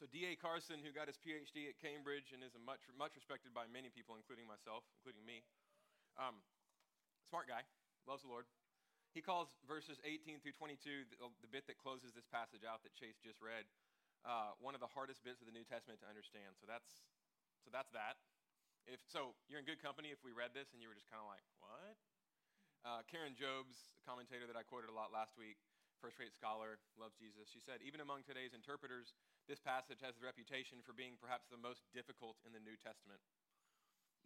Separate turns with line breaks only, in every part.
So D.A. Carson, who got his PhD at Cambridge and is much, much respected by many people, including myself, including me, um, smart guy, loves the Lord. He calls verses 18 through 22, the, the bit that closes this passage out that Chase just read, uh, one of the hardest bits of the New Testament to understand. So that's, so that's that. If, so you're in good company if we read this and you were just kind of like, what? Uh, Karen Jobes, a commentator that I quoted a lot last week, first rate scholar, loves Jesus. She said, even among today's interpreters, this passage has the reputation for being perhaps the most difficult in the New Testament.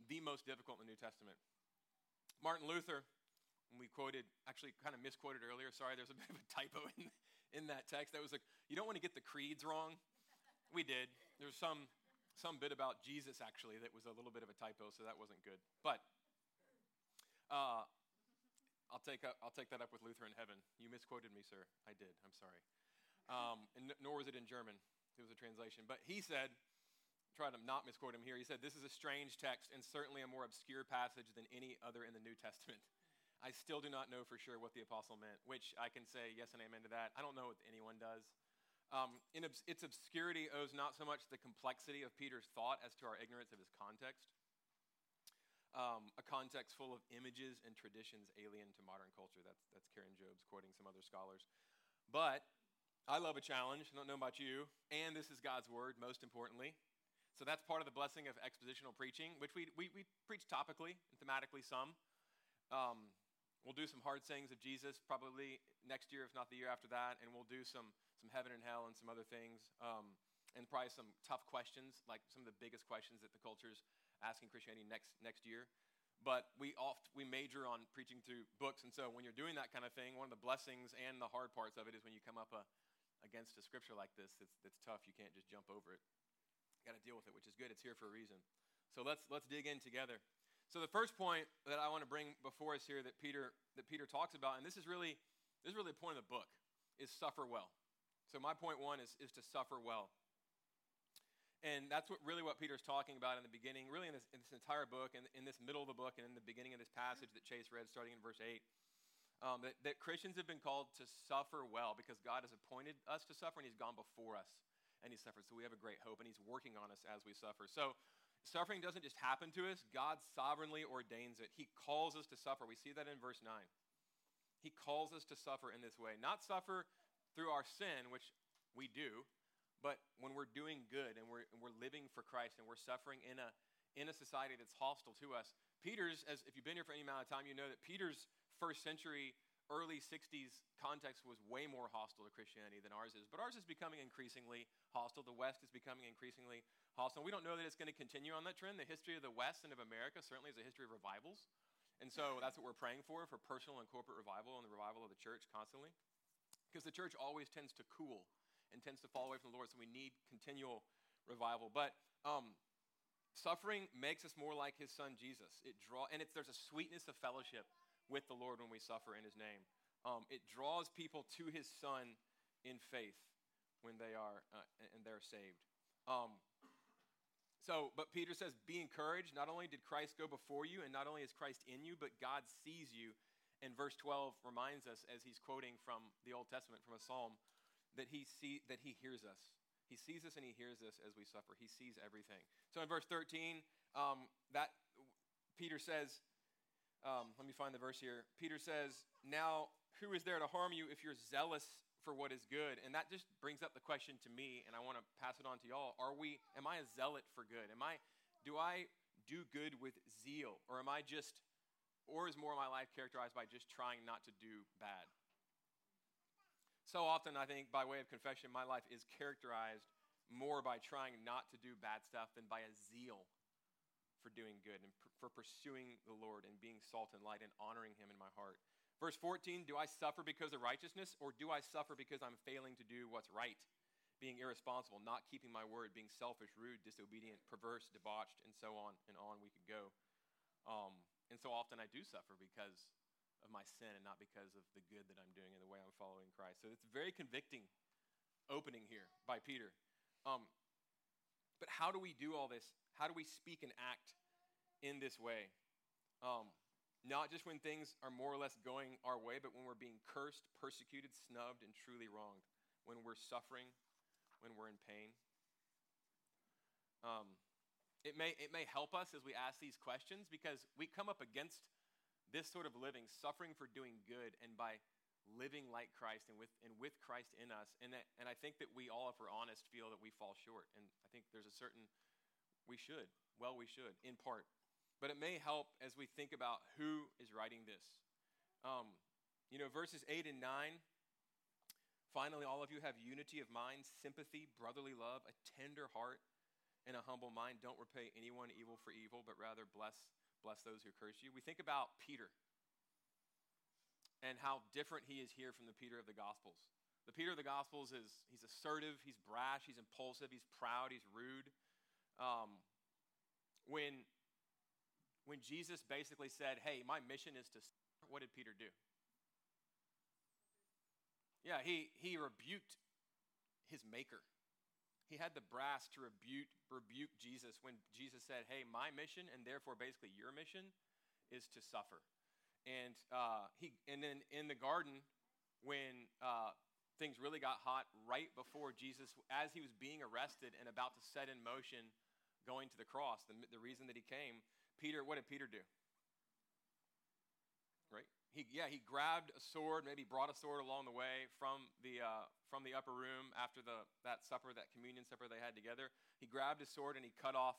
The most difficult in the New Testament. Martin Luther, we quoted, actually kind of misquoted earlier, sorry, there's a bit of a typo in, in that text. That was like, you don't want to get the creeds wrong. We did. There's some, some bit about Jesus, actually, that was a little bit of a typo, so that wasn't good. But uh, I'll take, I'll take that up with Luther in heaven. You misquoted me, sir. I did. I'm sorry. Um, and nor was it in German. It was a translation. But he said, try to not misquote him here. He said, This is a strange text and certainly a more obscure passage than any other in the New Testament. I still do not know for sure what the apostle meant, which I can say yes and amen to that. I don't know what anyone does. Um, in its obscurity owes not so much the complexity of Peter's thought as to our ignorance of his context um, a context full of images and traditions alien to modern culture. That's, that's Karen Jobes quoting some other scholars. But I love a challenge. I don't know about you. And this is God's word, most importantly. So that's part of the blessing of expositional preaching, which we, we, we preach topically and thematically some. Um, we'll do some hard sayings of Jesus probably next year, if not the year after that. And we'll do some, some heaven and hell and some other things. Um, and probably some tough questions, like some of the biggest questions that the culture's asking Christianity next, next year. But we oft we major on preaching through books, and so when you're doing that kind of thing, one of the blessings and the hard parts of it is when you come up a, against a scripture like this, it's, it's tough. You can't just jump over it. Got to deal with it, which is good. It's here for a reason. So let's let's dig in together. So the first point that I want to bring before us here that Peter that Peter talks about, and this is really this is really the point of the book, is suffer well. So my point one is, is to suffer well. And that's what, really what Peter's talking about in the beginning, really in this, in this entire book, and in, in this middle of the book, and in the beginning of this passage that Chase read, starting in verse 8. Um, that, that Christians have been called to suffer well because God has appointed us to suffer, and He's gone before us, and He suffered. So we have a great hope, and He's working on us as we suffer. So suffering doesn't just happen to us, God sovereignly ordains it. He calls us to suffer. We see that in verse 9. He calls us to suffer in this way, not suffer through our sin, which we do, but when we're doing good and we're, and we're living for Christ and we're suffering in a, in a society that's hostile to us, Peter's, as if you've been here for any amount of time, you know that Peter's first century, early 60s context was way more hostile to Christianity than ours is. But ours is becoming increasingly hostile. The West is becoming increasingly hostile. We don't know that it's going to continue on that trend. The history of the West and of America certainly is a history of revivals. And so that's what we're praying for, for personal and corporate revival and the revival of the church constantly. Because the church always tends to cool and tends to fall away from the Lord, so we need continual revival. But um, suffering makes us more like his son Jesus. It draw, and it's, there's a sweetness of fellowship with the Lord when we suffer in his name. Um, it draws people to his son in faith when they are uh, and they're saved. Um, so, but Peter says, be encouraged. Not only did Christ go before you, and not only is Christ in you, but God sees you. And verse 12 reminds us, as he's quoting from the Old Testament, from a psalm, that he, see, that he hears us. He sees us and he hears us as we suffer. He sees everything. So in verse 13, um, that Peter says, um, let me find the verse here. Peter says, Now, who is there to harm you if you're zealous for what is good? And that just brings up the question to me, and I want to pass it on to y'all. Are we, am I a zealot for good? Am I, do I do good with zeal? Or am I just, or is more of my life characterized by just trying not to do bad? So often, I think, by way of confession, my life is characterized more by trying not to do bad stuff than by a zeal for doing good and pr- for pursuing the Lord and being salt and light and honoring Him in my heart. Verse 14 Do I suffer because of righteousness, or do I suffer because I'm failing to do what's right? Being irresponsible, not keeping my word, being selfish, rude, disobedient, perverse, debauched, and so on and on we could go. Um, and so often I do suffer because of my sin and not because of the good that I'm doing and the way I'm following Christ. So it's a very convicting opening here by Peter. Um, but how do we do all this? How do we speak and act in this way? Um, not just when things are more or less going our way, but when we're being cursed, persecuted, snubbed, and truly wronged. When we're suffering, when we're in pain. Um, it, may, it may help us as we ask these questions because we come up against this sort of living, suffering for doing good, and by living like Christ and with, and with Christ in us. And, that, and I think that we all, if we're honest, feel that we fall short. And I think there's a certain, we should, well, we should, in part. But it may help as we think about who is writing this. Um, you know, verses 8 and 9 Finally, all of you have unity of mind, sympathy, brotherly love, a tender heart, and a humble mind. Don't repay anyone evil for evil, but rather bless, bless those who curse you. We think about Peter and how different he is here from the Peter of the Gospels. The Peter of the Gospels is he's assertive, he's brash, he's impulsive, he's proud, he's rude. Um, when, when Jesus basically said, Hey, my mission is to, what did Peter do? Yeah, he, he rebuked his maker. He had the brass to rebuke, rebuke Jesus when Jesus said, Hey, my mission, and therefore basically your mission, is to suffer. And, uh, he, and then in the garden, when uh, things really got hot, right before Jesus, as he was being arrested and about to set in motion going to the cross, the, the reason that he came, Peter, what did Peter do? Right? He, yeah, he grabbed a sword, maybe brought a sword along the way from the, uh, from the upper room after the, that supper, that communion supper they had together. He grabbed his sword and he cut off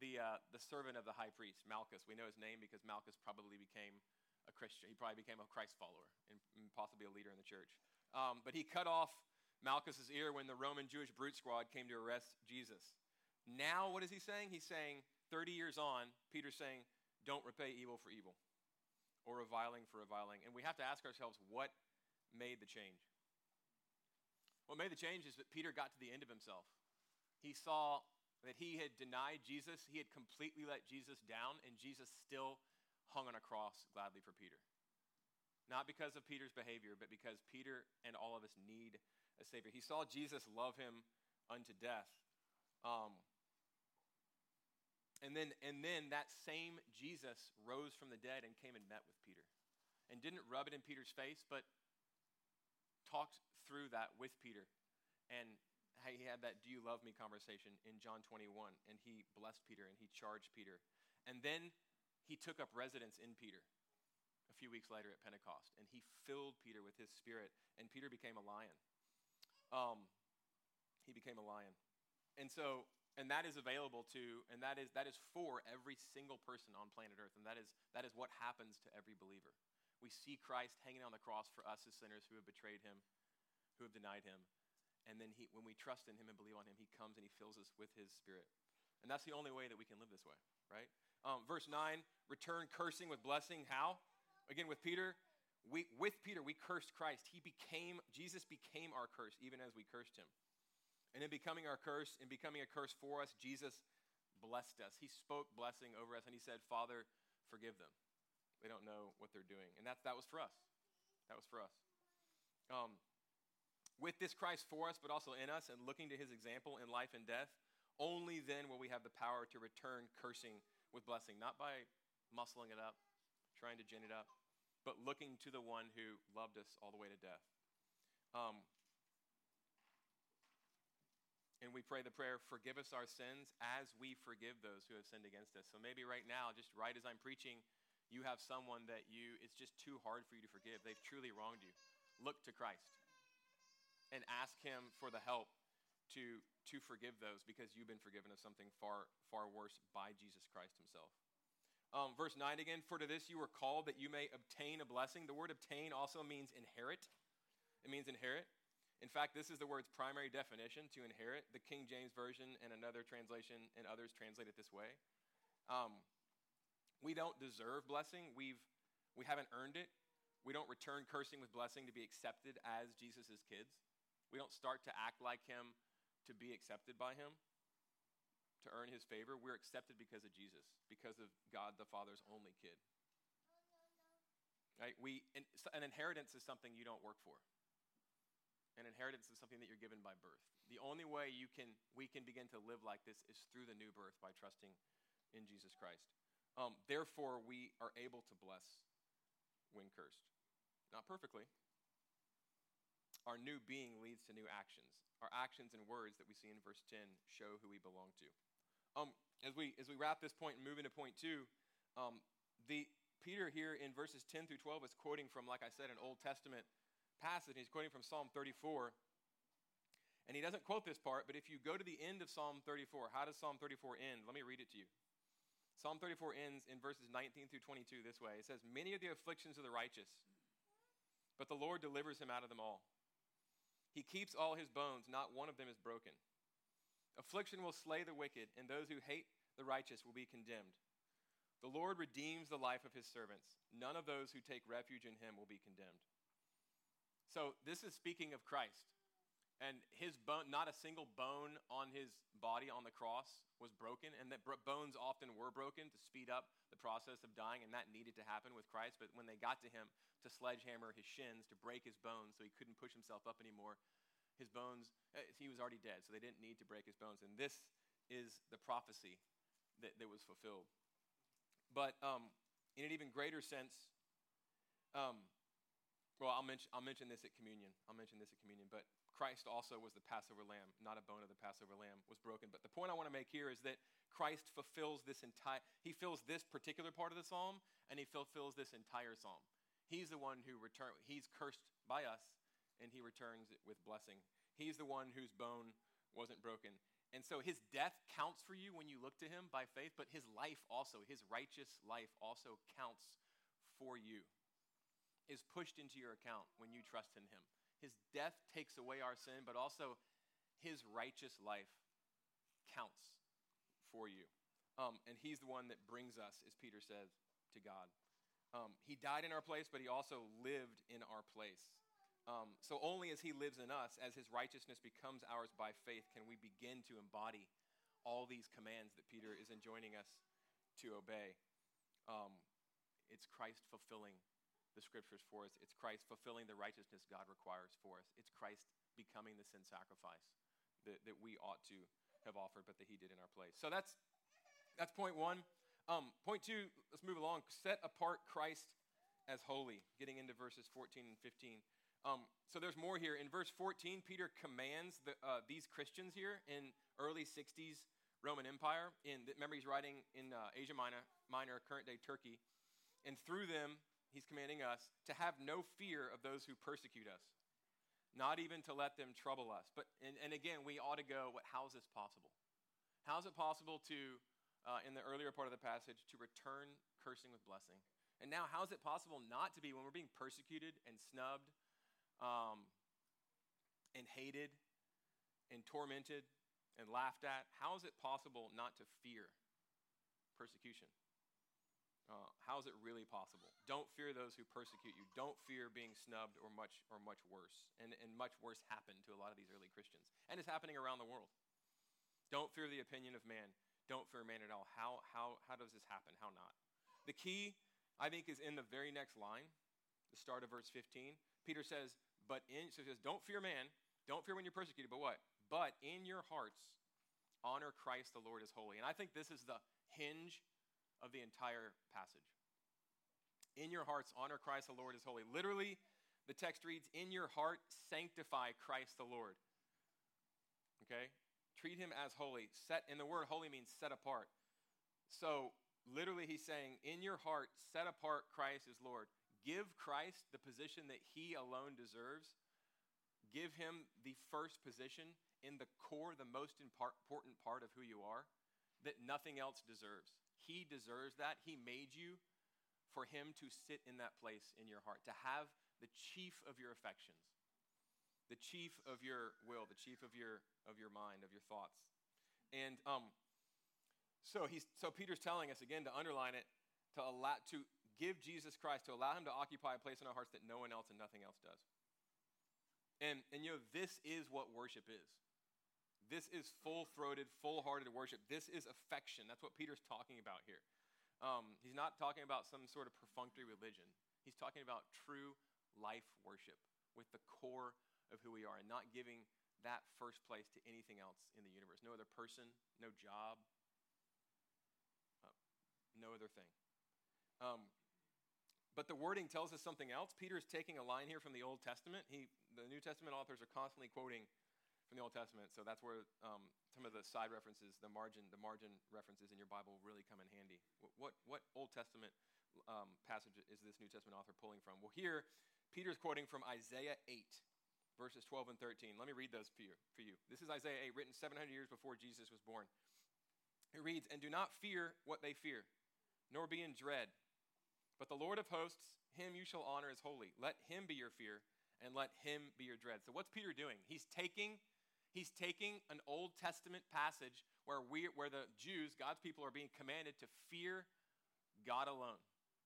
the, uh, the servant of the high priest, Malchus. We know his name because Malchus probably became a Christian. He probably became a Christ follower and, possibly a leader in the church. Um, but he cut off Malchus's ear when the Roman Jewish brute squad came to arrest Jesus. Now, what is he saying? He's saying, 30 years on, Peter's saying, don't repay evil for evil or reviling for reviling. And we have to ask ourselves what made the change? What made the change is that Peter got to the end of himself. He saw that he had denied Jesus, he had completely let Jesus down, and Jesus still hung on a cross gladly for Peter. Not because of Peter's behavior, but because Peter and all of us need a Savior. He saw Jesus love him unto death. Um, and then, and then that same Jesus rose from the dead and came and met with Peter. And didn't rub it in Peter's face, but talked through that with Peter. And he had that do you love me conversation in John 21. And he blessed Peter and he charged Peter. And then he took up residence in Peter a few weeks later at Pentecost. And he filled Peter with his spirit. And Peter became a lion. Um, he became a lion. And so and that is available to and that is that is for every single person on planet earth and that is that is what happens to every believer. We see christ hanging on the cross for us as sinners who have betrayed him who have denied him. And then he, when we trust in him and believe on him he comes and he fills us with his spirit. And that's the only way that we can live this way right? Um, verse 9 return cursing with blessing. How? Again with peter. We, with peter we cursed christ. He became jesus became our curse even as we cursed him and in becoming our curse, in becoming a curse for us, Jesus blessed us. He spoke blessing over us and he said, Father, forgive them. They don't know what they're doing. And that's, that was for us. That was for us. Um, with this Christ for us, but also in us, and looking to his example in life and death, only then will we have the power to return cursing with blessing, not by muscling it up, trying to gin it up, but looking to the one who loved us all the way to death. Um, and we pray the prayer, forgive us our sins as we forgive those who have sinned against us. So maybe right now, just right as I'm preaching, you have someone that you, it's just too hard for you to forgive. They've truly wronged you. Look to Christ and ask Him for the help to, to forgive those because you've been forgiven of something far, far worse by Jesus Christ Himself. Um, verse 9 again, for to this you were called that you may obtain a blessing. The word obtain also means inherit. It means inherit. In fact, this is the word's primary definition to inherit. The King James Version and another translation and others translate it this way. Um, we don't deserve blessing. We've, we haven't earned it. We don't return cursing with blessing to be accepted as Jesus' kids. We don't start to act like him to be accepted by him, to earn his favor. We're accepted because of Jesus, because of God the Father's only kid. Right? We, an inheritance is something you don't work for. An inheritance is something that you're given by birth. The only way you can, we can begin to live like this is through the new birth by trusting in Jesus Christ. Um, therefore, we are able to bless when cursed. Not perfectly. Our new being leads to new actions. Our actions and words that we see in verse 10 show who we belong to. Um, as we as we wrap this point and move into point two, um, the Peter here in verses 10 through 12 is quoting from, like I said, an Old Testament passage. He's quoting from Psalm 34. And he doesn't quote this part, but if you go to the end of Psalm 34, how does Psalm 34 end? Let me read it to you. Psalm 34 ends in verses 19 through 22 this way It says, Many of the afflictions of the righteous, but the Lord delivers him out of them all. He keeps all his bones, not one of them is broken. Affliction will slay the wicked, and those who hate the righteous will be condemned. The Lord redeems the life of his servants. None of those who take refuge in him will be condemned. So, this is speaking of Christ. And his bone not a single bone on his body on the cross was broken and that bones often were broken to speed up the process of dying and that needed to happen with christ. But when they got to him to sledgehammer his shins to break his bones so he couldn't push himself up anymore his bones eh, he was already dead so they didn't need to break his bones. And this is the prophecy that, that was fulfilled. But um, in an even greater sense um, well, I'll mention, I'll mention this at communion. I'll mention this at communion. But Christ also was the Passover lamb, not a bone of the Passover lamb was broken. But the point I want to make here is that Christ fulfills this entire, he fills this particular part of the psalm, and he fulfills this entire psalm. He's the one who return, he's cursed by us, and he returns it with blessing. He's the one whose bone wasn't broken. And so his death counts for you when you look to him by faith, but his life also, his righteous life also counts for you, is pushed into your account when you trust in him. His death takes away our sin, but also his righteous life counts for you. Um, and he's the one that brings us, as Peter says, to God. Um, he died in our place, but he also lived in our place. Um, so only as he lives in us, as his righteousness becomes ours by faith, can we begin to embody all these commands that Peter is enjoining us to obey. Um, it's Christ fulfilling the scriptures for us. It's Christ fulfilling the righteousness God requires for us. It's Christ becoming the sin sacrifice that, that we ought to have offered, but that he did in our place. So that's, that's point one. Um, point two, let's move along. Set apart Christ as holy, getting into verses 14 and 15. Um, so there's more here. In verse 14, Peter commands the, uh, these Christians here in early 60s Roman Empire. In, remember, he's writing in uh, Asia Minor, Minor, current day Turkey. And through them, he's commanding us to have no fear of those who persecute us, not even to let them trouble us. But, and, and again, we ought to go, what, how is this possible? How is it possible to, uh, in the earlier part of the passage, to return cursing with blessing? And now, how is it possible not to be when we're being persecuted and snubbed um, and hated and tormented and laughed at? How is it possible not to fear persecution? Uh, how is it really possible? Don't fear those who persecute you. Don't fear being snubbed or much or much worse. And, and much worse happened to a lot of these early Christians. And it's happening around the world. Don't fear the opinion of man. Don't fear man at all. How, how, how does this happen? How not? The key, I think, is in the very next line, the start of verse 15. Peter says, but in, so he says, don't fear man. Don't fear when you're persecuted, but what? But in your hearts, honor Christ the Lord as holy. And I think this is the hinge of the entire passage. In your hearts, honor Christ the Lord as holy. Literally, the text reads, In your heart, sanctify Christ the Lord. Okay? Treat him as holy. Set, and the word holy means set apart. So, literally, he's saying, In your heart, set apart Christ as Lord. Give Christ the position that he alone deserves. Give him the first position in the core, the most important part of who you are, that nothing else deserves. He deserves that. He made you for Him to sit in that place in your heart, to have the chief of your affections, the chief of your will, the chief of your, of your mind, of your thoughts. And um, so, he's, so Peter's telling us again to underline it, to, allow, to give Jesus Christ, to allow Him to occupy a place in our hearts that no one else and nothing else does. And, and you know, this is what worship is. This is full throated, full hearted worship. This is affection. That's what Peter's talking about here. Um, he's not talking about some sort of perfunctory religion. He's talking about true life worship with the core of who we are and not giving that first place to anything else in the universe. No other person, no job, uh, no other thing. Um, but the wording tells us something else. Peter is taking a line here from the Old Testament. He, the New Testament authors are constantly quoting from the Old Testament. So that's where um, some of the side references, the margin, the margin references in your Bible really come in handy. What, what, what Old Testament um, passage is this New Testament author pulling from? Well, here, Peter's quoting from Isaiah 8, verses 12 and 13. Let me read those for you. For you. This is Isaiah 8, written 700 years before Jesus was born. It reads, And do not fear what they fear, nor be in dread. But the Lord of hosts, him you shall honor as holy. Let him be your fear, and let him be your dread. So what's Peter doing? He's taking He's taking an Old Testament passage where, we, where the Jews, God's people, are being commanded to fear God alone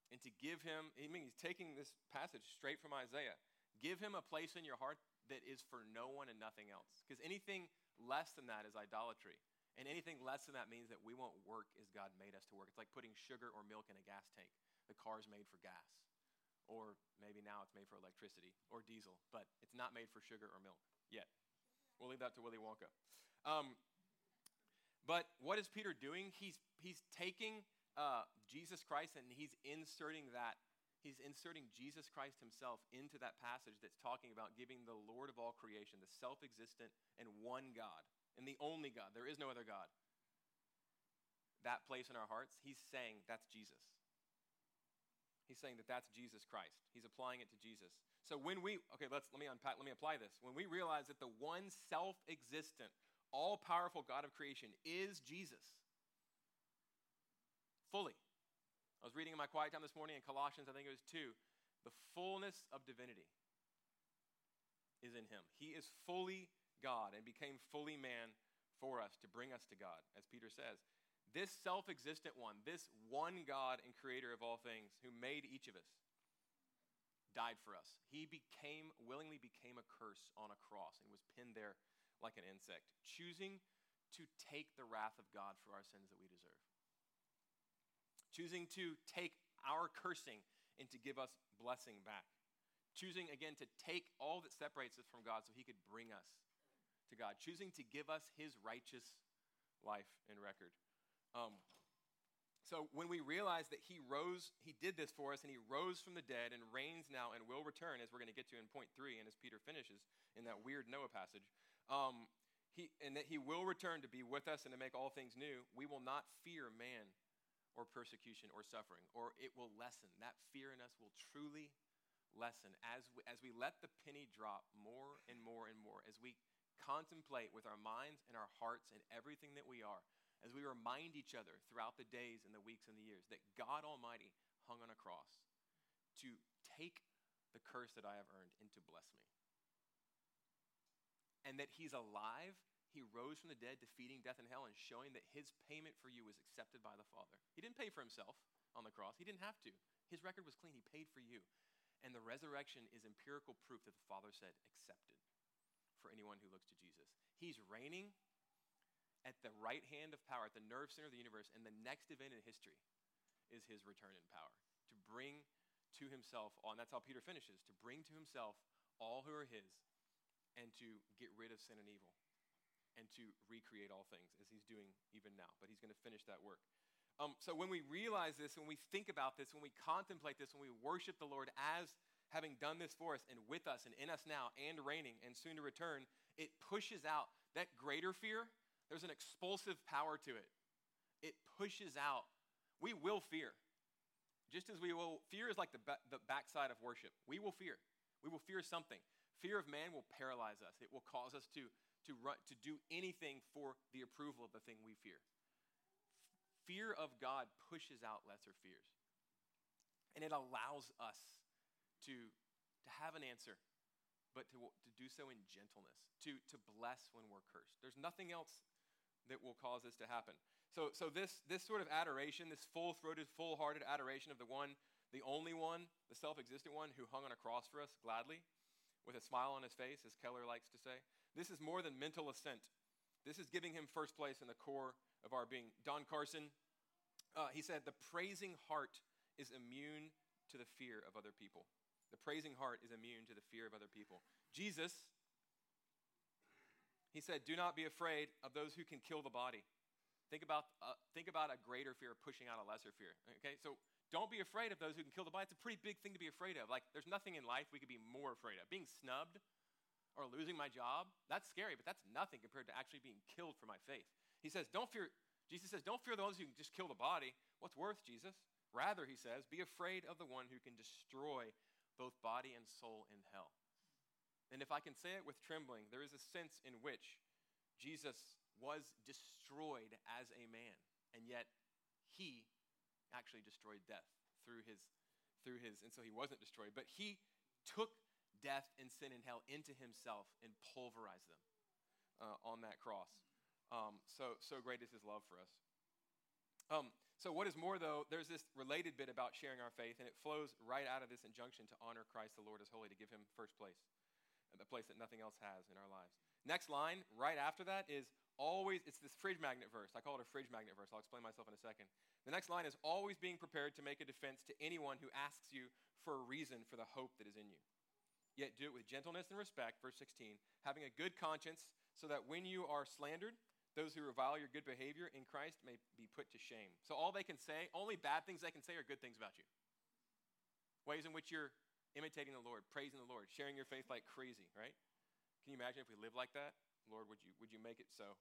and to give him, I mean, he's taking this passage straight from Isaiah. Give him a place in your heart that is for no one and nothing else. Because anything less than that is idolatry. And anything less than that means that we won't work as God made us to work. It's like putting sugar or milk in a gas tank. The car's made for gas. Or maybe now it's made for electricity or diesel, but it's not made for sugar or milk yet. We'll leave that to Willy Wonka. Um, but what is Peter doing? He's, he's taking uh, Jesus Christ and he's inserting that. He's inserting Jesus Christ himself into that passage that's talking about giving the Lord of all creation, the self existent and one God, and the only God. There is no other God. That place in our hearts, he's saying that's Jesus. He's saying that that's Jesus Christ. He's applying it to Jesus. So when we okay, let's let me unpack, let me apply this. When we realize that the one self-existent, all-powerful God of creation is Jesus. Fully. I was reading in my quiet time this morning in Colossians, I think it was 2, the fullness of divinity is in him. He is fully God and became fully man for us to bring us to God, as Peter says. This self existent one, this one God and creator of all things who made each of us, died for us. He became, willingly became a curse on a cross and was pinned there like an insect, choosing to take the wrath of God for our sins that we deserve. Choosing to take our cursing and to give us blessing back. Choosing again to take all that separates us from God so he could bring us to God. Choosing to give us his righteous life and record. Um, so when we realize that he rose, he did this for us, and he rose from the dead and reigns now and will return, as we're going to get to in point three, and as Peter finishes in that weird Noah passage, um, he, and that he will return to be with us and to make all things new, we will not fear man or persecution or suffering, or it will lessen. That fear in us will truly lessen as we, as we let the penny drop more and more and more, as we contemplate with our minds and our hearts and everything that we are as we remind each other throughout the days and the weeks and the years that God Almighty hung on a cross to take the curse that I have earned and to bless me. And that He's alive. He rose from the dead, defeating death and hell, and showing that His payment for you was accepted by the Father. He didn't pay for Himself on the cross, He didn't have to. His record was clean. He paid for you. And the resurrection is empirical proof that the Father said, accepted for anyone who looks to Jesus. He's reigning at the right hand of power, at the nerve center of the universe, and the next event in history is his return in power to bring to himself all, and that's how Peter finishes to bring to himself all who are his and to get rid of sin and evil and to recreate all things as he's doing even now. But he's going to finish that work. Um, so when we realize this, when we think about this, when we contemplate this, when we worship the Lord as having done this for us and with us and in us now and reigning and soon to return, it pushes out that greater fear there's an expulsive power to it. It pushes out. We will fear. Just as we will, fear is like the, the backside of worship. We will fear. We will fear something. Fear of man will paralyze us. It will cause us to, to, run, to do anything for the approval of the thing we fear. Fear of God pushes out lesser fears. And it allows us to, to have an answer, but to, to do so in gentleness, to, to bless when we're cursed. There's nothing else that will cause this to happen. So, so this, this sort of adoration, this full throated, full hearted adoration of the one, the only one, the self existent one who hung on a cross for us gladly, with a smile on his face, as Keller likes to say, this is more than mental assent. This is giving him first place in the core of our being. Don Carson, uh, he said, the praising heart is immune to the fear of other people. The praising heart is immune to the fear of other people. Jesus, he said, Do not be afraid of those who can kill the body. Think about, uh, think about a greater fear pushing out a lesser fear. Okay, so don't be afraid of those who can kill the body. It's a pretty big thing to be afraid of. Like, there's nothing in life we could be more afraid of. Being snubbed or losing my job, that's scary, but that's nothing compared to actually being killed for my faith. He says, Don't fear, Jesus says, Don't fear those who can just kill the body. What's worth, Jesus? Rather, he says, Be afraid of the one who can destroy both body and soul in hell. And if I can say it with trembling, there is a sense in which Jesus was destroyed as a man, and yet he actually destroyed death through his through his and so he wasn't destroyed but he took death and sin and hell into himself and pulverized them uh, on that cross. Um, so so great is his love for us. Um, so what is more though there's this related bit about sharing our faith and it flows right out of this injunction to honor christ the lord as holy to give him first place the place that nothing else has in our lives next line right after that is always, it's this fridge magnet verse. I call it a fridge magnet verse. I'll explain myself in a second. The next line is always being prepared to make a defense to anyone who asks you for a reason for the hope that is in you. Yet do it with gentleness and respect, verse 16, having a good conscience, so that when you are slandered, those who revile your good behavior in Christ may be put to shame. So all they can say, only bad things they can say are good things about you. Ways in which you're imitating the Lord, praising the Lord, sharing your faith like crazy, right? Can you imagine if we live like that? Lord, would you, would you make it so?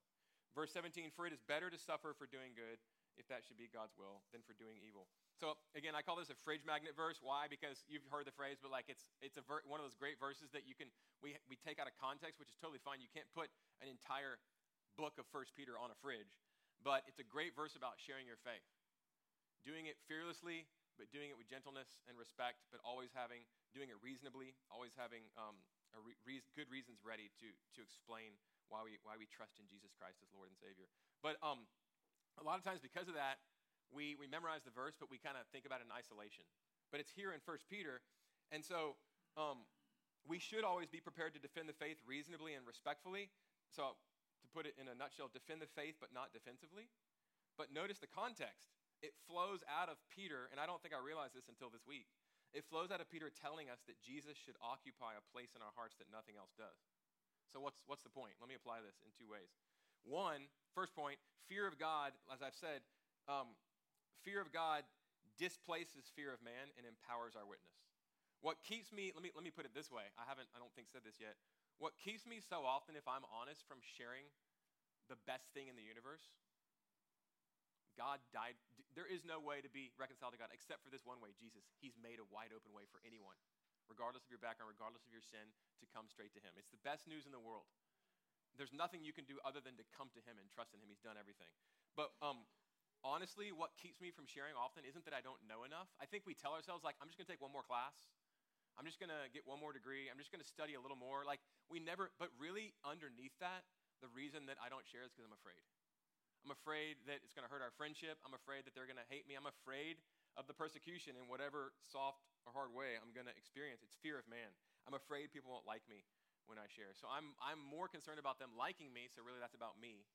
Verse 17, for it is better to suffer for doing good, if that should be God's will, than for doing evil. So again, I call this a fridge magnet verse. Why? Because you've heard the phrase, but like it's it's a ver- one of those great verses that you can we we take out of context, which is totally fine. You can't put an entire book of First Peter on a fridge, but it's a great verse about sharing your faith, doing it fearlessly, but doing it with gentleness and respect, but always having doing it reasonably, always having um, re- good reasons ready to to explain why we, why we trust in Jesus Christ as Lord and Savior. But um, a lot of times, because of that, we, we memorize the verse, but we kind of think about it in isolation. But it's here in 1 Peter. And so um, we should always be prepared to defend the faith reasonably and respectfully. So, to put it in a nutshell, defend the faith, but not defensively. But notice the context. It flows out of Peter, and I don't think I realized this until this week. It flows out of Peter telling us that Jesus should occupy a place in our hearts that nothing else does. So, what's, what's the point? Let me apply this in two ways. One, first point, fear of God, as I've said, um, fear of God displaces fear of man and empowers our witness. What keeps me, let me, let me put it this way. I haven't, I don't think, said this yet. What keeps me so often, if I'm honest, from sharing the best thing in the universe, God died. There is no way to be reconciled to God except for this one way Jesus. He's made a wide open way for anyone regardless of your background, regardless of your sin, to come straight to Him. It's the best news in the world. There's nothing you can do other than to come to Him and trust in Him. He's done everything. But um, honestly, what keeps me from sharing often isn't that I don't know enough. I think we tell ourselves, like, I'm just going to take one more class. I'm just going to get one more degree. I'm just going to study a little more. Like, we never, but really underneath that, the reason that I don't share is because I'm afraid. I'm afraid that it's going to hurt our friendship. I'm afraid that they're going to hate me. I'm afraid of the persecution in whatever soft or hard way I'm going to experience. It's fear of man. I'm afraid people won't like me when I share. So I'm, I'm more concerned about them liking me, so really that's about me,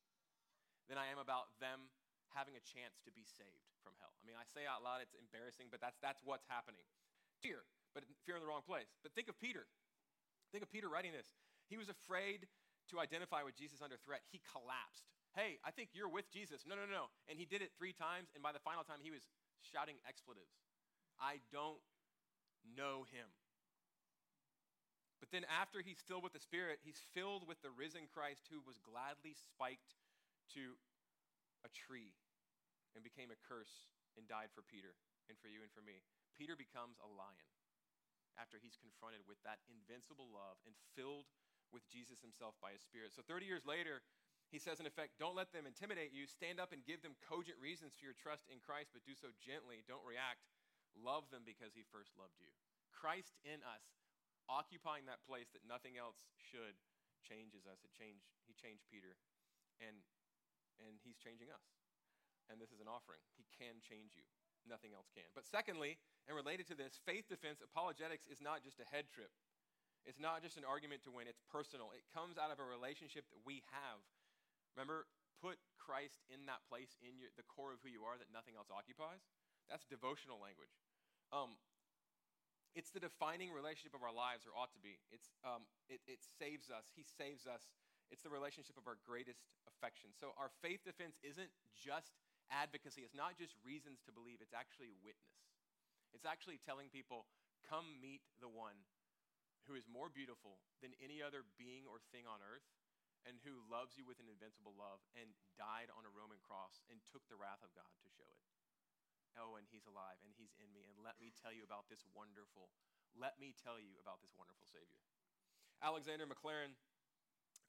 than I am about them having a chance to be saved from hell. I mean, I say out loud it's embarrassing, but that's, that's what's happening. Fear, but fear in the wrong place. But think of Peter. Think of Peter writing this. He was afraid to identify with Jesus under threat. He collapsed. Hey, I think you're with Jesus. No, no, no. And he did it three times, and by the final time, he was shouting expletives. I don't know him. But then, after he's filled with the Spirit, he's filled with the risen Christ who was gladly spiked to a tree and became a curse and died for Peter and for you and for me. Peter becomes a lion after he's confronted with that invincible love and filled with Jesus himself by his Spirit. So, 30 years later, he says, in effect, don't let them intimidate you. Stand up and give them cogent reasons for your trust in Christ, but do so gently. Don't react. Love them because he first loved you. Christ in us, occupying that place that nothing else should, changes us. It changed, he changed Peter, and, and he's changing us. And this is an offering. He can change you. Nothing else can. But secondly, and related to this, faith defense apologetics is not just a head trip. It's not just an argument to win, it's personal. It comes out of a relationship that we have. Remember, put Christ in that place in your, the core of who you are that nothing else occupies. That's devotional language. Um, it's the defining relationship of our lives, or ought to be. It's, um, it, it saves us. He saves us. It's the relationship of our greatest affection. So our faith defense isn't just advocacy. It's not just reasons to believe. It's actually witness. It's actually telling people, come meet the one who is more beautiful than any other being or thing on earth, and who loves you with an invincible love and died on a Roman cross and took the wrath of God to show it. Oh, and he's alive and he's in me. And let me tell you about this wonderful, let me tell you about this wonderful Savior. Alexander Maclaren,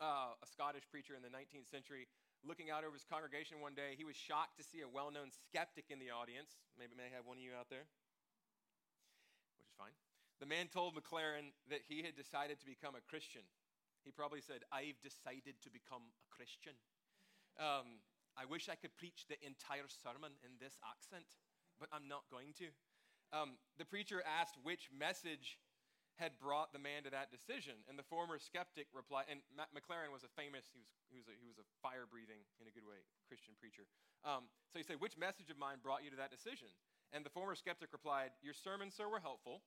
uh, a Scottish preacher in the 19th century, looking out over his congregation one day, he was shocked to see a well known skeptic in the audience. Maybe may have one of you out there, which is fine. The man told Maclaren that he had decided to become a Christian. He probably said, I've decided to become a Christian. Um, I wish I could preach the entire sermon in this accent, but I'm not going to. Um, the preacher asked which message had brought the man to that decision, and the former skeptic replied. And Maclaren was a famous, he was, he was, a, he was a fire breathing, in a good way, Christian preacher. Um, so he said, Which message of mine brought you to that decision? And the former skeptic replied, Your sermons, sir, were helpful,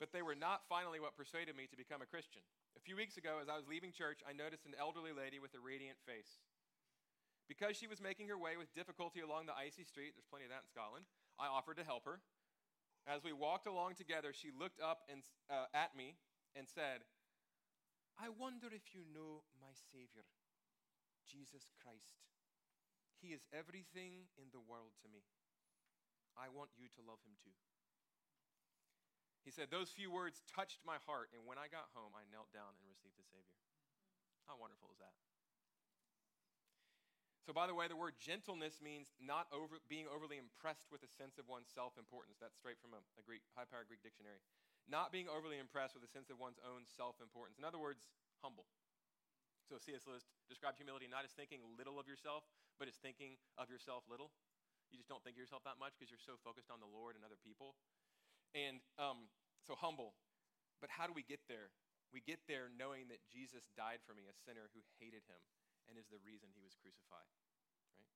but they were not finally what persuaded me to become a Christian. A few weeks ago, as I was leaving church, I noticed an elderly lady with a radiant face. Because she was making her way with difficulty along the icy street, there's plenty of that in Scotland, I offered to help her. As we walked along together, she looked up and, uh, at me and said, I wonder if you know my Savior, Jesus Christ. He is everything in the world to me. I want you to love him too. He said, Those few words touched my heart, and when I got home, I knelt down and received the Savior. How wonderful is that? So, by the way, the word gentleness means not over, being overly impressed with a sense of one's self importance. That's straight from a, a Greek, high powered Greek dictionary. Not being overly impressed with a sense of one's own self importance. In other words, humble. So, C.S. Lewis described humility not as thinking little of yourself, but as thinking of yourself little. You just don't think of yourself that much because you're so focused on the Lord and other people. And um, so humble. But how do we get there? We get there knowing that Jesus died for me, a sinner who hated him, and is the reason he was crucified. Right?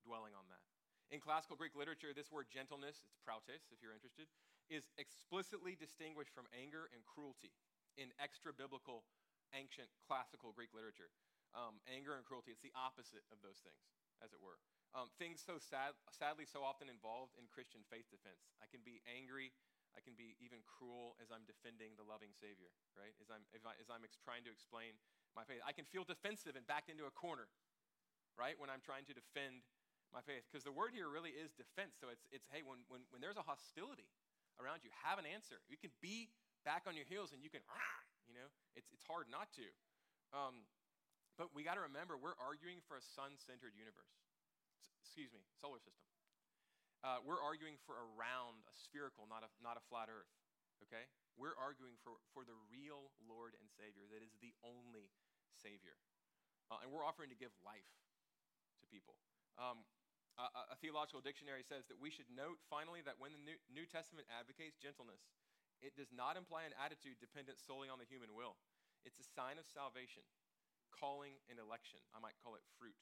Dwelling on that. In classical Greek literature, this word gentleness, it's prautes if you're interested, is explicitly distinguished from anger and cruelty in extra biblical, ancient, classical Greek literature. Um, anger and cruelty, it's the opposite of those things, as it were. Um, things so sad, sadly so often involved in Christian faith defense. I can be angry. I can be even cruel as I'm defending the loving Savior, right? As I'm, I, as I'm ex- trying to explain my faith. I can feel defensive and backed into a corner, right? When I'm trying to defend my faith. Because the word here really is defense. So it's, it's hey, when, when, when there's a hostility around you, have an answer. You can be back on your heels and you can, you know, it's, it's hard not to. Um, but we got to remember, we're arguing for a sun centered universe excuse me, solar system. Uh, we're arguing for a round, a spherical, not a, not a flat earth, okay? We're arguing for, for the real Lord and Savior that is the only Savior. Uh, and we're offering to give life to people. Um, a, a, theological dictionary says that we should note finally that when the New, New Testament advocates gentleness, it does not imply an attitude dependent solely on the human will. It's a sign of salvation, calling, and election. I might call it fruit.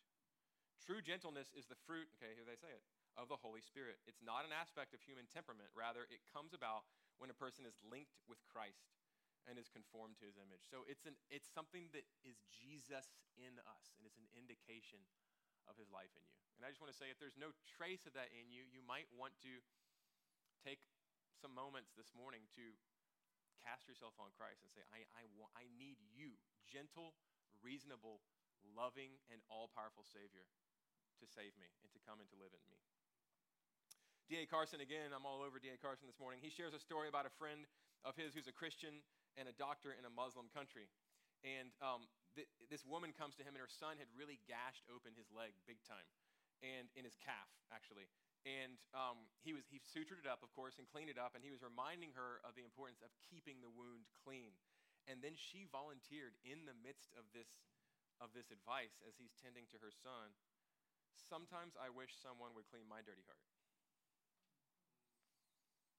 True gentleness is the fruit, okay, here they say it, of the Holy Spirit. It's not an aspect of human temperament. Rather, it comes about when a person is linked with Christ and is conformed to his image. So it's, an, it's something that is Jesus in us, and it's an indication of his life in you. And I just want to say if there's no trace of that in you, you might want to take some moments this morning to cast yourself on Christ and say, I, I, want, I need you, gentle, reasonable, loving, and all powerful Savior to save me and to come and to live in me. D.A. Carson, again, I'm all over D.A. Carson this morning. He shares a story about a friend of his who's a Christian and a doctor in a Muslim country. And um, th- this woman comes to him, and her son had really gashed open his leg big time, and in his calf, actually. And um, he, was, he sutured it up, of course, and cleaned it up, and he was reminding her of the importance of keeping the wound clean. And then she volunteered in the midst of this, of this advice as he's tending to her son Sometimes I wish someone would clean my dirty heart.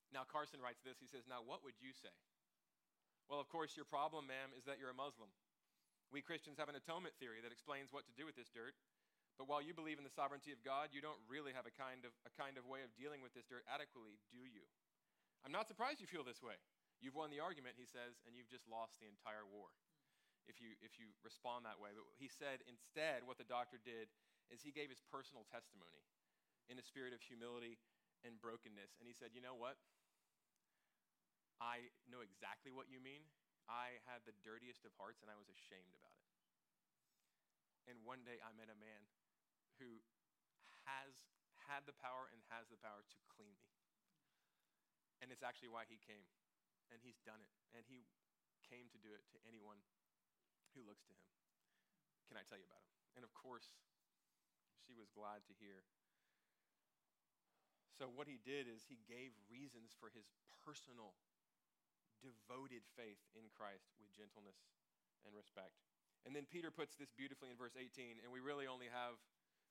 Now, Carson writes this. He says, Now, what would you say? Well, of course, your problem, ma'am, is that you're a Muslim. We Christians have an atonement theory that explains what to do with this dirt. But while you believe in the sovereignty of God, you don't really have a kind of, a kind of way of dealing with this dirt adequately, do you? I'm not surprised you feel this way. You've won the argument, he says, and you've just lost the entire war if you, if you respond that way. But he said instead, what the doctor did is he gave his personal testimony in a spirit of humility and brokenness. And he said, You know what? I know exactly what you mean. I had the dirtiest of hearts and I was ashamed about it. And one day I met a man who has had the power and has the power to clean me. And it's actually why he came. And he's done it. And he came to do it to anyone who looks to him. Can I tell you about him? And of course, she was glad to hear. So, what he did is he gave reasons for his personal, devoted faith in Christ with gentleness and respect. And then Peter puts this beautifully in verse 18, and we really only have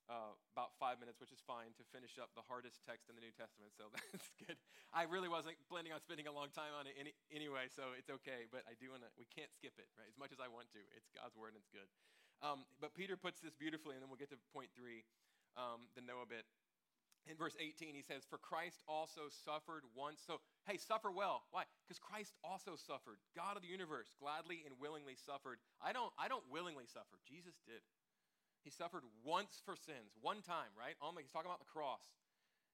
uh, about five minutes, which is fine, to finish up the hardest text in the New Testament. So that's good. I really wasn't planning on spending a long time on it any, anyway, so it's okay. But I do want to. We can't skip it, right? As much as I want to, it's God's word and it's good. Um, but Peter puts this beautifully, and then we'll get to point three, um, the Noah bit. In verse 18, he says, For Christ also suffered once. So, hey, suffer well. Why? Because Christ also suffered. God of the universe gladly and willingly suffered. I don't, I don't willingly suffer. Jesus did. He suffered once for sins, one time, right? Only he's talking about the cross.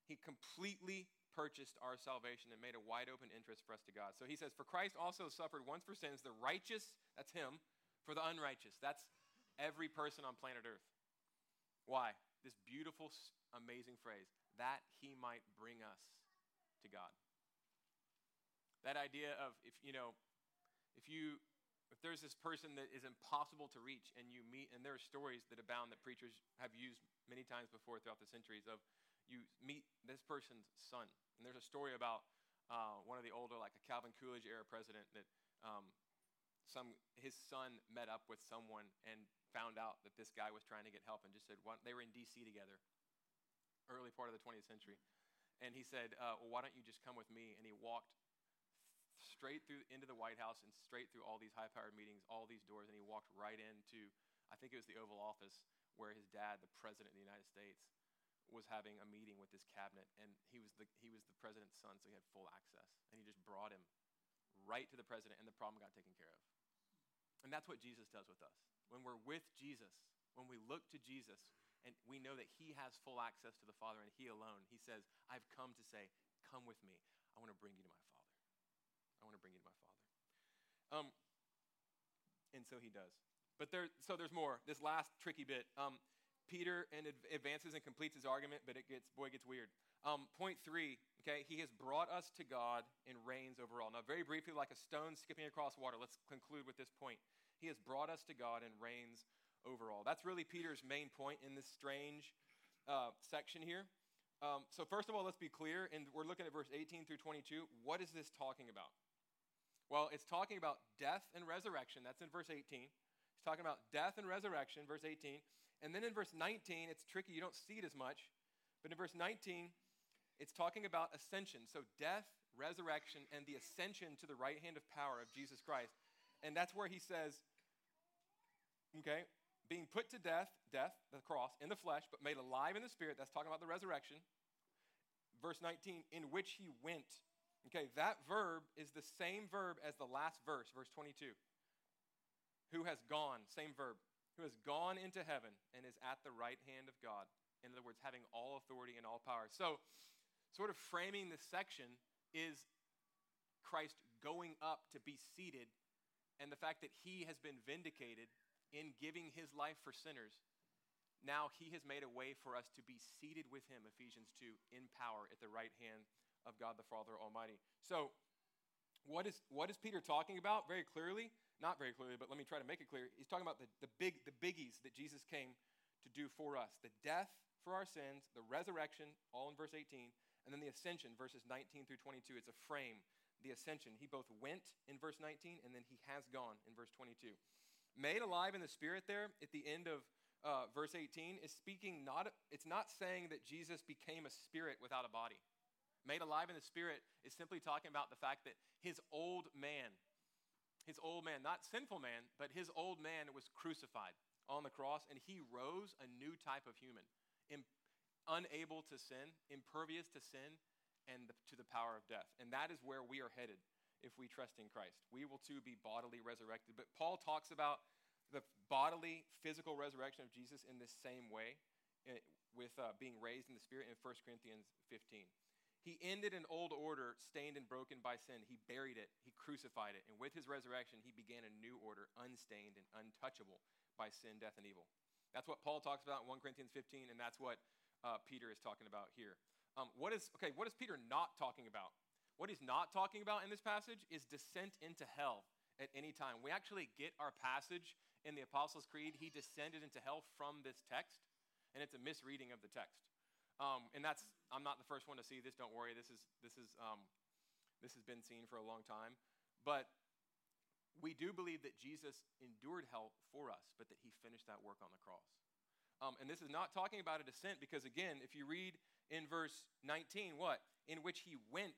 He completely purchased our salvation and made a wide open interest for us to God. So he says, For Christ also suffered once for sins, the righteous, that's him, for the unrighteous. That's every person on planet Earth. Why? This beautiful, amazing phrase, that he might bring us to God. That idea of if, you know, if you if there's this person that is impossible to reach and you meet, and there are stories that abound that preachers have used many times before throughout the centuries of you meet this person's son. And there's a story about uh, one of the older, like a Calvin Coolidge era president, that um, some his son met up with someone and found out that this guy was trying to get help and just said, well, they were in D.C. together, early part of the 20th century. And he said, uh, well, why don't you just come with me? And he walked straight through into the White House and straight through all these high powered meetings, all these doors, and he walked right into, I think it was the Oval Office, where his dad, the President of the United States, was having a meeting with his cabinet, and he was the he was the president's son, so he had full access, and he just brought him right to the president, and the problem got taken care of. And that's what Jesus does with us. When we're with Jesus, when we look to Jesus, and we know that He has full access to the Father and He alone, He says, "I've come to say, come with me. I want to bring you to my Father." I want to bring you to my Father. Um, and so he does. But there, so there's more. This last tricky bit. Um, Peter and advances and completes his argument, but it gets boy it gets weird. Um, point three. Okay, he has brought us to God and reigns over all. Now, very briefly, like a stone skipping across water. Let's conclude with this point. He has brought us to God and reigns over all. That's really Peter's main point in this strange uh, section here. Um, so, first of all, let's be clear, and we're looking at verse 18 through 22. What is this talking about? Well, it's talking about death and resurrection. That's in verse 18. He's talking about death and resurrection, verse 18. And then in verse 19, it's tricky. You don't see it as much. But in verse 19, it's talking about ascension. So death, resurrection, and the ascension to the right hand of power of Jesus Christ. And that's where he says, okay, being put to death, death, the cross, in the flesh, but made alive in the spirit. That's talking about the resurrection. Verse 19, in which he went Okay, that verb is the same verb as the last verse, verse 22. Who has gone, same verb, who has gone into heaven and is at the right hand of God. In other words, having all authority and all power. So, sort of framing this section is Christ going up to be seated and the fact that he has been vindicated in giving his life for sinners. Now he has made a way for us to be seated with him, Ephesians 2, in power at the right hand of God the Father Almighty. So, what is, what is Peter talking about? Very clearly, not very clearly, but let me try to make it clear. He's talking about the, the, big, the biggies that Jesus came to do for us the death for our sins, the resurrection, all in verse 18, and then the ascension, verses 19 through 22. It's a frame, the ascension. He both went in verse 19 and then he has gone in verse 22. Made alive in the Spirit there at the end of uh, verse 18 is speaking not, it's not saying that Jesus became a spirit without a body made alive in the Spirit is simply talking about the fact that his old man, his old man, not sinful man, but his old man was crucified on the cross, and he rose a new type of human, unable to sin, impervious to sin, and the, to the power of death. And that is where we are headed if we trust in Christ. We will too be bodily resurrected. But Paul talks about the bodily, physical resurrection of Jesus in this same way, eh, with uh, being raised in the Spirit in 1 Corinthians 15. He ended an old order stained and broken by sin. He buried it, he crucified it, and with his resurrection, he began a new order, unstained and untouchable by sin, death, and evil. That's what Paul talks about in 1 Corinthians 15, and that's what uh, Peter is talking about here. Um, what is okay? What is Peter not talking about? What he's not talking about in this passage is descent into hell at any time. We actually get our passage in the Apostles' Creed. He descended into hell from this text, and it's a misreading of the text. Um, and that's I'm not the first one to see this. Don't worry. This is this is um, this has been seen for a long time. But we do believe that Jesus endured hell for us, but that he finished that work on the cross. Um, and this is not talking about a descent because, again, if you read in verse 19, what? In which he went,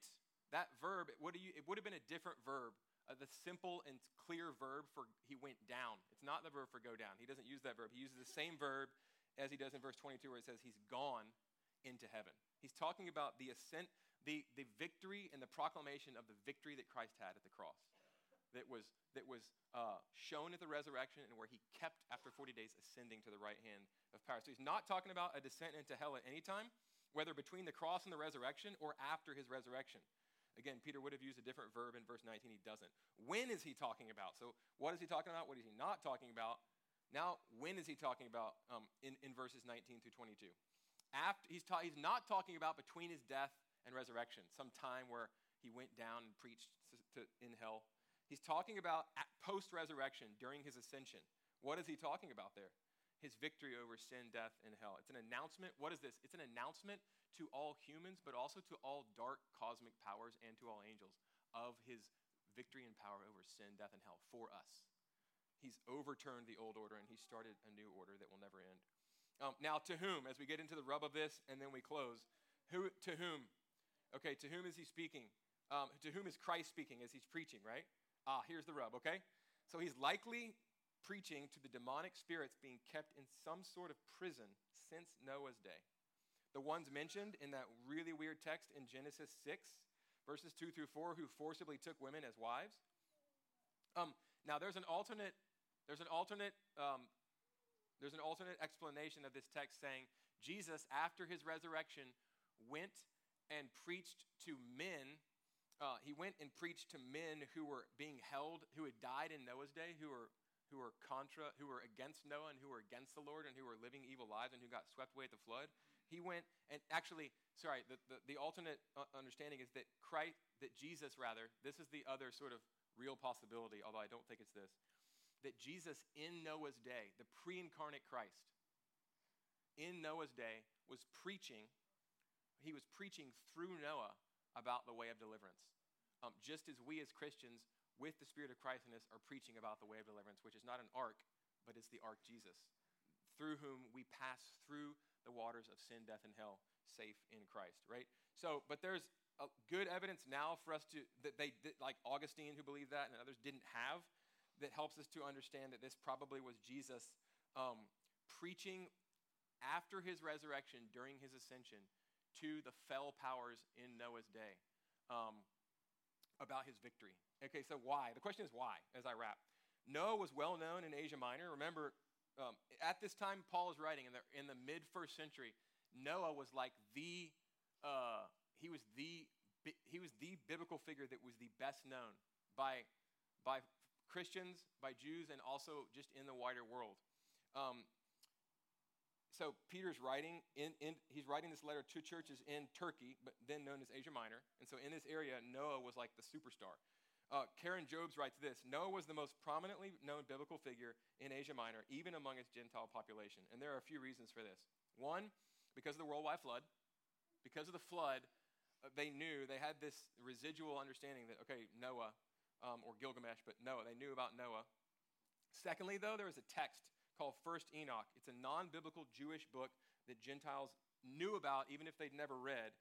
that verb, it would, it would have been a different verb. Uh, the simple and clear verb for he went down. It's not the verb for go down. He doesn't use that verb. He uses the same verb as he does in verse 22, where it says he's gone into heaven. He's talking about the ascent, the, the victory and the proclamation of the victory that Christ had at the cross. That was, that was uh, shown at the resurrection and where he kept after 40 days ascending to the right hand of power. So he's not talking about a descent into hell at any time, whether between the cross and the resurrection or after his resurrection. Again, Peter would have used a different verb in verse 19. He doesn't. When is he talking about? So, what is he talking about? What is he not talking about? Now, when is he talking about um, in, in verses 19 through 22? after, he's, ta- he's not talking about between his death and resurrection, some time where he went down and preached to, to, in hell. He's talking about post resurrection, during his ascension. What is he talking about there? His victory over sin, death, and hell. It's an announcement. What is this? It's an announcement to all humans, but also to all dark cosmic powers and to all angels of his victory and power over sin, death, and hell for us. He's overturned the old order and he started a new order that will never end. Um, now, to whom, as we get into the rub of this and then we close, who, to whom? Okay, to whom is he speaking? Um, to whom is Christ speaking as he's preaching, right? Ah, here's the rub, okay? So he's likely preaching to the demonic spirits being kept in some sort of prison since Noah's day. The ones mentioned in that really weird text in Genesis 6, verses 2 through 4, who forcibly took women as wives. Um, now, there's an alternate, there's an alternate um, there's an alternate explanation of this text saying Jesus, after his resurrection, went and preached to men. Uh, he went and preached to men who were being held, who had died in Noah's day, who were who were contra, who were against Noah and who were against the Lord and who were living evil lives and who got swept away at the flood. He went and actually, sorry, the, the, the alternate uh, understanding is that Christ, that Jesus rather, this is the other sort of real possibility, although I don't think it's this that Jesus in Noah's day, the pre incarnate Christ, in Noah's day was preaching, he was preaching through Noah about the way of deliverance. Um, just as we as Christians, with the Spirit of Christ in us, are preaching about the way of deliverance, which is not an ark, but it's the ark Jesus, through whom we pass through the waters of sin, death, and hell, safe in Christ, right? So, but there's good evidence now for us to, that they, like Augustine, who believed that, and others didn't have, that helps us to understand that this probably was Jesus um, preaching after his resurrection, during his ascension, to the fell powers in Noah's day um, about his victory. Okay, so why? The question is why, as I wrap. Noah was well known in Asia Minor. Remember, um, at this time Paul is writing in the, in the mid first century, Noah was like the, uh, he was the, he was the biblical figure that was the best known by, by Christians, by Jews, and also just in the wider world. Um, so Peter's writing in, in, he's writing this letter to churches in Turkey, but then known as Asia Minor. And so in this area, Noah was like the superstar. Uh, Karen Jobes writes this Noah was the most prominently known biblical figure in Asia Minor, even among its Gentile population. And there are a few reasons for this. One, because of the worldwide flood. Because of the flood, uh, they knew, they had this residual understanding that, okay, Noah, um, or Gilgamesh, but Noah. They knew about Noah. Secondly, though, there is a text called First Enoch. It's a non biblical Jewish book that Gentiles knew about, even if they'd never read.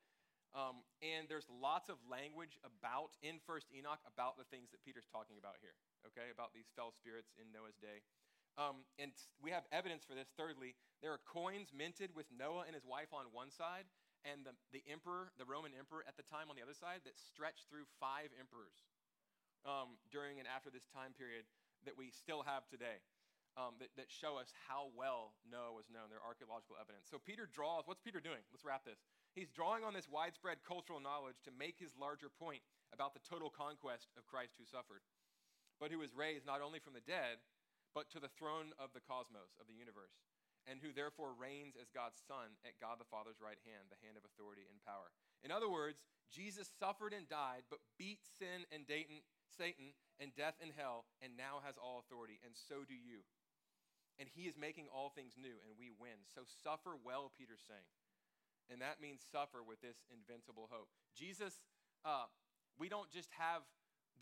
Um, and there's lots of language about in First Enoch about the things that Peter's talking about here. Okay, about these fell spirits in Noah's day. Um, and we have evidence for this. Thirdly, there are coins minted with Noah and his wife on one side, and the, the emperor, the Roman emperor at the time on the other side, that stretched through five emperors um, during and after this time period that we still have today um, that, that show us how well Noah was known. There are archaeological evidence. So Peter draws, what's Peter doing? Let's wrap this. He's drawing on this widespread cultural knowledge to make his larger point about the total conquest of Christ who suffered, but who was raised not only from the dead, but to the throne of the cosmos, of the universe, and who therefore reigns as God's Son at God the Father's right hand, the hand of authority and power. In other words, Jesus suffered and died, but beat sin and Satan and death and hell, and now has all authority, and so do you. And he is making all things new, and we win. So suffer well, Peter's saying. And that means suffer with this invincible hope. Jesus, uh, we don't just have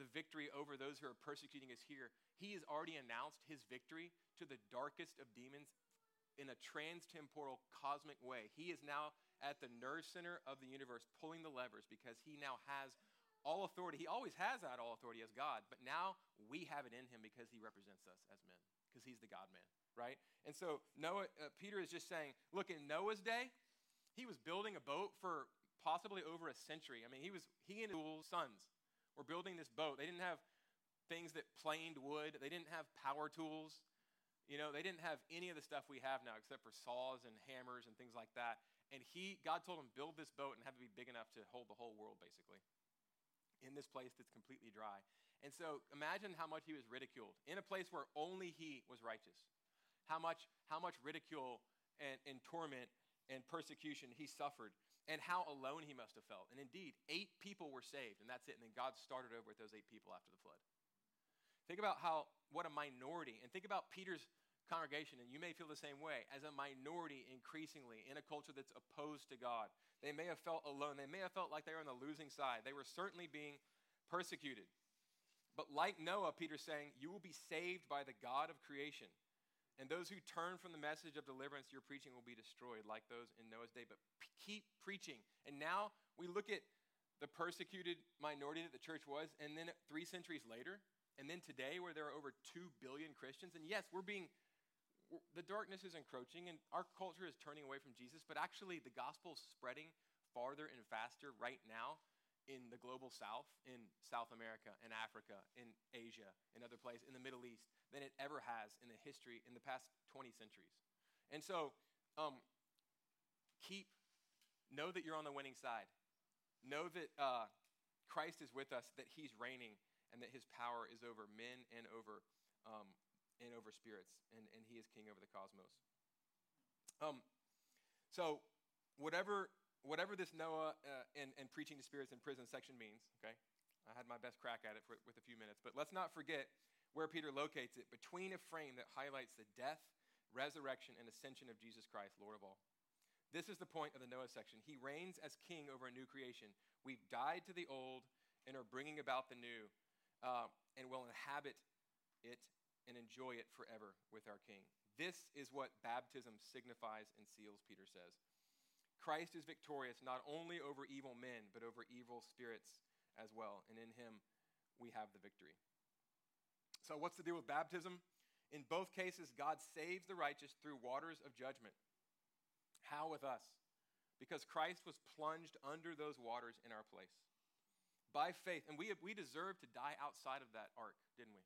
the victory over those who are persecuting us here. He has already announced his victory to the darkest of demons in a transtemporal cosmic way. He is now at the nerve center of the universe pulling the levers because he now has all authority. He always has that all authority as God, but now we have it in him because he represents us as men, because he's the God man, right? And so Noah, uh, Peter is just saying, look, in Noah's day, he was building a boat for possibly over a century. I mean, he was he and his sons were building this boat. They didn't have things that planed wood. They didn't have power tools. You know, they didn't have any of the stuff we have now except for saws and hammers and things like that. And he God told him build this boat and have it be big enough to hold the whole world basically. In this place that's completely dry. And so imagine how much he was ridiculed in a place where only he was righteous. How much how much ridicule and, and torment and persecution he suffered and how alone he must have felt. And indeed, eight people were saved, and that's it. And then God started over with those eight people after the flood. Think about how, what a minority, and think about Peter's congregation, and you may feel the same way, as a minority increasingly in a culture that's opposed to God. They may have felt alone. They may have felt like they were on the losing side. They were certainly being persecuted. But like Noah, Peter's saying, you will be saved by the God of creation. And those who turn from the message of deliverance you're preaching will be destroyed, like those in Noah's day. But p- keep preaching. And now we look at the persecuted minority that the church was, and then three centuries later, and then today, where there are over 2 billion Christians. And yes, we're being, we're, the darkness is encroaching, and our culture is turning away from Jesus, but actually, the gospel is spreading farther and faster right now in the global south, in South America, in Africa, in Asia, in other places, in the Middle East, than it ever has in the history, in the past 20 centuries. And so, um, keep, know that you're on the winning side. Know that uh, Christ is with us, that he's reigning, and that his power is over men and over, um, and over spirits, and, and he is king over the cosmos. Um, so, whatever whatever this Noah uh, and, and preaching to spirits in prison section means, okay? I had my best crack at it for, with a few minutes. But let's not forget where Peter locates it between a frame that highlights the death, resurrection, and ascension of Jesus Christ, Lord of all. This is the point of the Noah section. He reigns as king over a new creation. We've died to the old and are bringing about the new, uh, and will inhabit it and enjoy it forever with our king. This is what baptism signifies and seals, Peter says. Christ is victorious not only over evil men, but over evil spirits as well. And in him, we have the victory. So, what's the deal with baptism? In both cases, God saves the righteous through waters of judgment. How with us? Because Christ was plunged under those waters in our place. By faith. And we, we deserve to die outside of that ark, didn't we?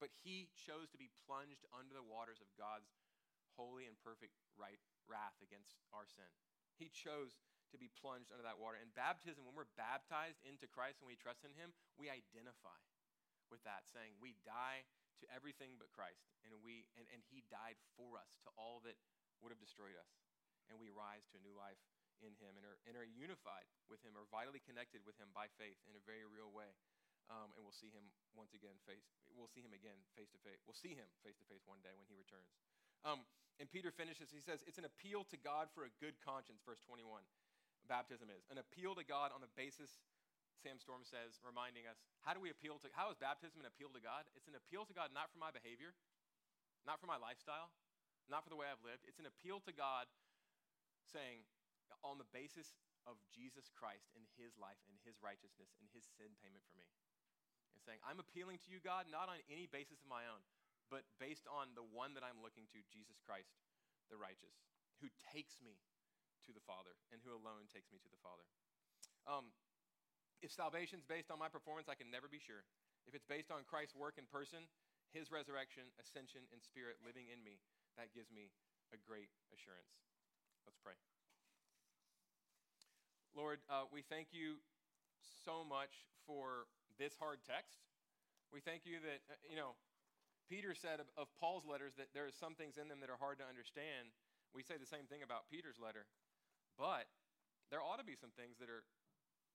But he chose to be plunged under the waters of God's holy and perfect right wrath against our sin. He chose to be plunged under that water. And baptism, when we're baptized into Christ and we trust in Him, we identify with that, saying we die to everything but Christ, and we and, and He died for us to all that would have destroyed us, and we rise to a new life in Him and are, and are unified with Him, are vitally connected with Him by faith in a very real way. Um, and we'll see Him once again face. We'll see Him again face to face. We'll see Him face to face one day when He returns. Um, and Peter finishes, he says, it's an appeal to God for a good conscience, verse 21. Baptism is an appeal to God on the basis, Sam Storms says, reminding us, how do we appeal to, how is baptism an appeal to God? It's an appeal to God not for my behavior, not for my lifestyle, not for the way I've lived. It's an appeal to God saying, on the basis of Jesus Christ and his life and his righteousness and his sin payment for me. And saying, I'm appealing to you, God, not on any basis of my own, but based on the one that I'm looking to, Jesus Christ, the righteous, who takes me to the Father and who alone takes me to the Father. Um, if salvation's based on my performance, I can never be sure. If it's based on Christ's work in person, his resurrection, ascension, and spirit living in me, that gives me a great assurance. Let's pray. Lord, uh, we thank you so much for this hard text. We thank you that, uh, you know, Peter said of, Paul's letters that there are some things in them that are hard to understand. We say the same thing about Peter's letter. But there ought to be some things that are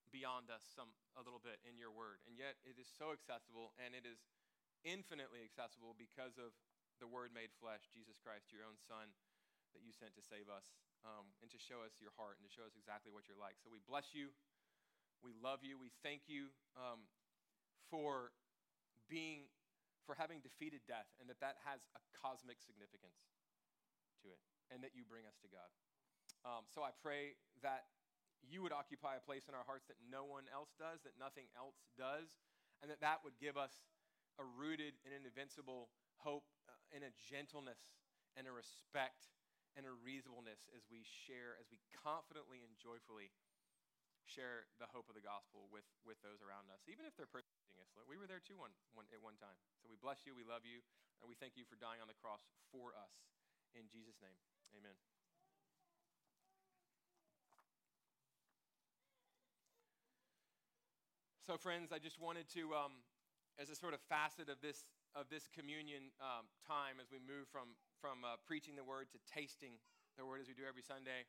beyond us some a little bit in your word. And yet it is so accessible and it is infinitely accessible because of the word made flesh, Jesus Christ, your own son that you sent to save us um, and to show us your heart and to show us exactly what you're like. So we bless you. We love you. We thank you um, for being for having defeated death and that that has a cosmic significance to it and that you bring us to God. Um, so I pray that you would occupy a place in our hearts that no one else does, that nothing else does, and that that would give us a rooted and an invincible hope uh, and a gentleness and a respect and a reasonableness as we share, as we confidently and joyfully share the hope of the gospel with, with those around us, even if they're persecuting us. We were there too one, one, at one time. So we bless you, we love you, and we thank you for dying on the cross for us. In Jesus' name, amen. So, friends, I just wanted to, um, as a sort of facet of this of this communion um, time, as we move from from uh, preaching the word to tasting the word, as we do every Sunday,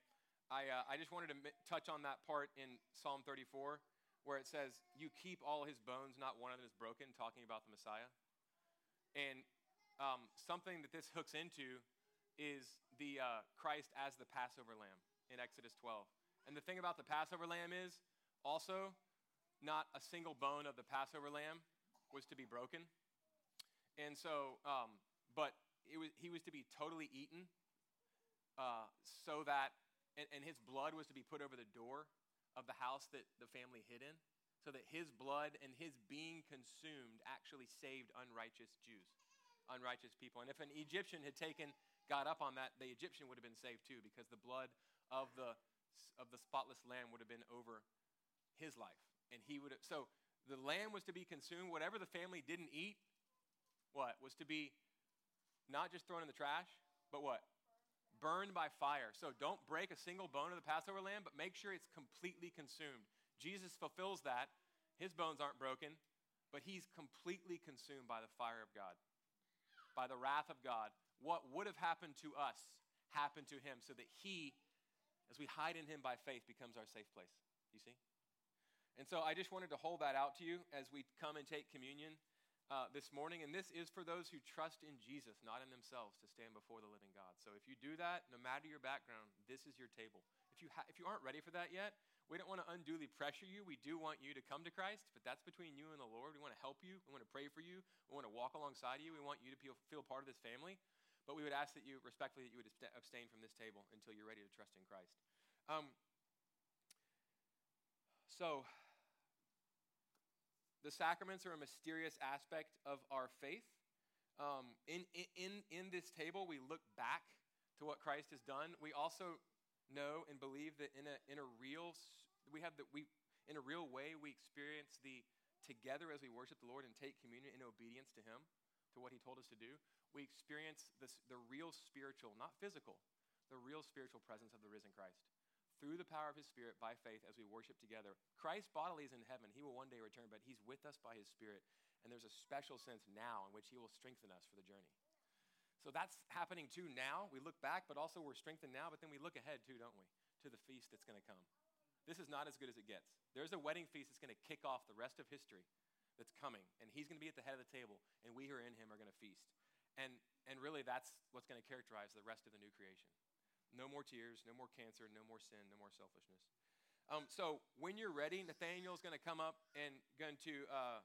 I uh, I just wanted to m- touch on that part in Psalm 34 where it says, "You keep all his bones; not one of them is broken," talking about the Messiah. And um, something that this hooks into is the uh, Christ as the Passover lamb in Exodus 12. And the thing about the Passover lamb is also not a single bone of the Passover lamb was to be broken. And so, um, but was, he was to be totally eaten uh, so that, and, and his blood was to be put over the door of the house that the family hid in, so that his blood and his being consumed actually saved unrighteous Jews, unrighteous people. And if an Egyptian had taken, got up on that, the Egyptian would have been saved too, because the blood of the, of the spotless lamb would have been over his life. And he would have, so the lamb was to be consumed. Whatever the family didn't eat what was to be not just thrown in the trash but what burned by fire. So don't break a single bone of the passover lamb but make sure it's completely consumed. Jesus fulfills that. His bones aren't broken but he's completely consumed by the fire of god by the wrath of god. What would have happened to us happened to him so that he as we hide in him by faith becomes our safe place. You see? And so I just wanted to hold that out to you as we come and take communion uh, this morning. And this is for those who trust in Jesus, not in themselves, to stand before the living God. So if you do that, no matter your background, this is your table. If you, ha- if you aren't ready for that yet, we don't want to unduly pressure you. We do want you to come to Christ, but that's between you and the Lord. We want to help you. We want to pray for you. We want to walk alongside you. We want you to feel, feel part of this family. But we would ask that you, respectfully, that you would abstain from this table until you're ready to trust in Christ. Um, so, the sacraments are a mysterious aspect of our faith. Um, in, in, in this table, we look back to what Christ has done. We also know and believe that in a, in a real we have that we in a real way we experience the together as we worship the Lord and take communion in obedience to Him, to what He told us to do. We experience this, the real spiritual, not physical, the real spiritual presence of the risen Christ through the power of his spirit by faith as we worship together. Christ bodily is in heaven. He will one day return, but he's with us by his spirit. And there's a special sense now in which he will strengthen us for the journey. So that's happening too now. We look back, but also we're strengthened now, but then we look ahead too, don't we? To the feast that's going to come. This is not as good as it gets. There's a wedding feast that's going to kick off the rest of history that's coming, and he's going to be at the head of the table, and we who are in him are going to feast. And, and really, that's what's going to characterize the rest of the new creation. No more tears, no more cancer, no more sin, no more selfishness. Um, so when you're ready, Nathaniel's going to come up and going to uh,